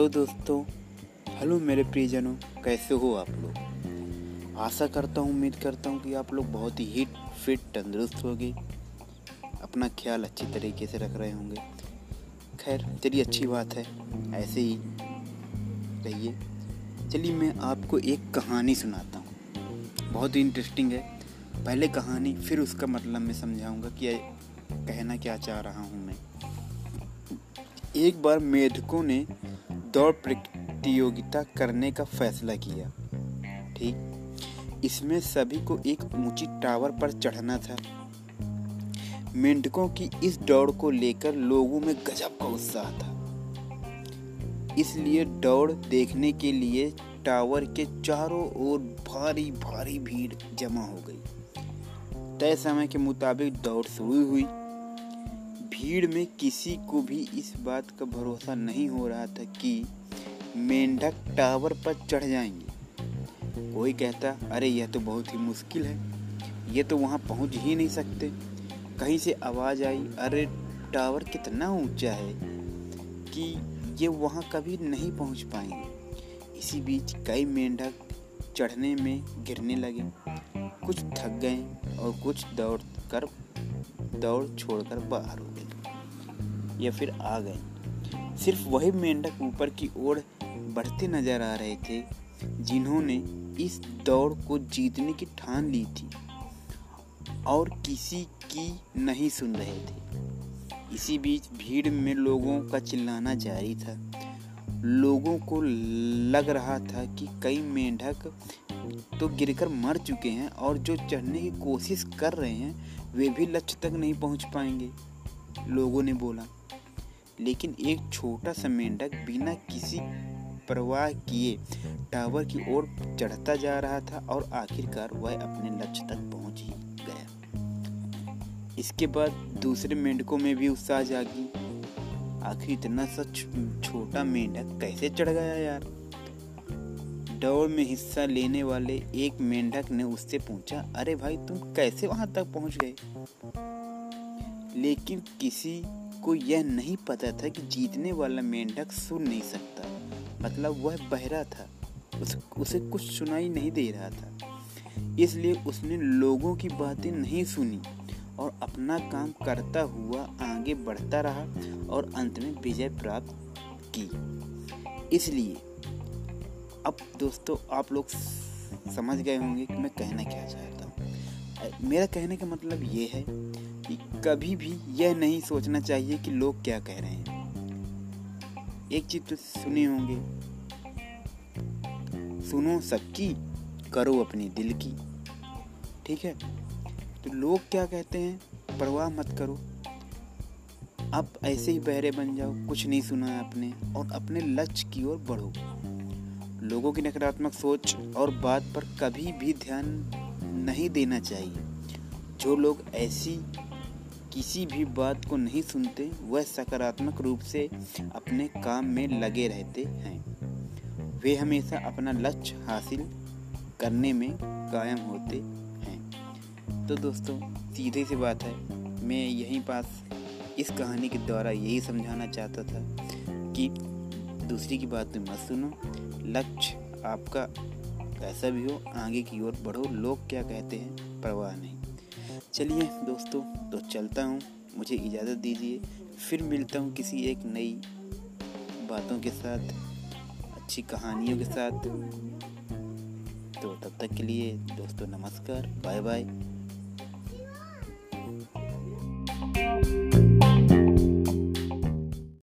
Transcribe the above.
Hello दोस्तों, hello मेरे प्रियजनों, कैसे हो आप लोग? आशा करता हूँ, उम्मीद करता हूँ कि आप लोग बहुत ही हिट फिट तंदुरुस्त होंगे। अपना ख्याल अच्छी तरीके से रख रहे होंगे। खैर, चलिए अच्छी बात है, ऐसे ही रहिए। चलिए मैं आपको एक कहानी सुनाता हूँ। बहुत ही इंटरेस्टिंग है। पहले कहानी, फिर उसका मतलब मैं समझाऊँगा कि कहना क्या चाह रहा हूँ मैं। एक बार मेधकों ने दौड़ प्रतियोगिता करने का फैसला किया, ठीक? इसमें सभी को एक ऊँची टावर पर चढ़ना था। मेंढकों की इस दौड़ को लेकर लोगों में गजब का उत्साह था। इसलिए दौड़ देखने के लिए टावर के चारों ओर भारी भारी भीड़ जमा हो गई। तय समय के मुताबिक दौड़ शुरू हुई। भीड़ में किसी को भी इस बात का भरोसा नहीं हो रहा था कि मेंढक टावर पर चढ़ जाएँगे। कोई कहता, अरे, यह तो बहुत ही मुश्किल है। ये तो वहाँ पहुँच ही नहीं सकते। कहीं से आवाज़ आई, अरे, टावर कितना ऊँचा है कि ये वहाँ कभी नहीं पहुँच पाएँगे। इसी बीच कई मेंढक चढ़ने में गिरने लगे। कुछ थक गए और कुछ दौड़ कर दौड़ छोड़कर बाहर हो गए या फिर आ गए। सिर्फ़ वही मेंढक ऊपर की ओर बढ़ते नज़र आ रहे थे, जिन्होंने इस दौड़ को जीतने की ठान ली थी और किसी की नहीं सुन रहे थे। इसी बीच भीड़ में लोगों का चिल्लाना जारी था। लोगों को लग रहा था कि कई मेंढक तो गिरकर मर चुके हैं और जो चढ़ने की कोशिश कर रहे हैं, वे भी लक्ष्य तक नहीं पहुँच पाएँगे। लोगों ने बोला लेकिन एक छोटा सा मेंढक बिना किसी परवाह किए टावर की ओर चढ़ता जा रहा था और आखिरकार वह अपने लक्ष्य तक पहुँच ही गया। इसके बाद दूसरे मेंढकों में भी उत्साह जागी। आखिर इतना सा छोटा मेंढक कैसे चढ़ गया यार? दौड़ में हिस्सा लेने वाले एक मेंढक ने उससे पूछा, अरे भाई, तुम कैसे वहाँ तक पहुँच गए? लेकिन किसी को यह नहीं पता था कि जीतने वाला मेंढक सुन नहीं सकता। मतलब वह बहरा था। उस, उसे कुछ सुनाई नहीं दे रहा था। इसलिए उसने लोगों की बातें नहीं सुनी और अपना काम करता हुआ आगे बढ़ता रहा और अंत में विजय प्राप्त की। इसलिए अब दोस्तों आप लोग समझ गए होंगे कि मैं कहना क्या चाहता हूँ। मेरा कहने का मतलब ये है कि कभी भी यह नहीं सोचना चाहिए कि लोग क्या कह रहे हैं। एक चीज़ तो सुने होंगे। सुनो सबकी, करो अपने दिल की। ठीक है? तो लोग क्या कहते हैं? परवाह मत करो। आप ऐसे ही बहरे बन जाओ, कुछ नहीं सुना है आपने, और अपने लक्ष्य की ओर बढ़ो। लोगों की नकारात्मक सोच और बात पर कभी भी ध्यान नहीं देना चाहिए। जो लोग ऐसी किसी भी बात को नहीं सुनते, वह सकारात्मक रूप से अपने काम में लगे रहते हैं। वे हमेशा अपना लक्ष्य हासिल करने में कायम होते हैं। तो दोस्तों, सीधे सी बात है, मैं यहीं पास इस कहानी के द्वारा यही समझाना चाहता था कि दूसरी की बात मत सुनो। लक्ष्य आपका कैसा भी हो, आगे की ओर बढ़ो। लोग क्या कहते हैं, परवाह नहीं। चलिए दोस्तों तो चलता हूँ। मुझे इजाज़त दीजिए। फिर मिलता हूँ किसी एक नई बातों के साथ, अच्छी कहानियों के साथ। तो तब तक के लिए दोस्तों, नमस्कार बाय बाय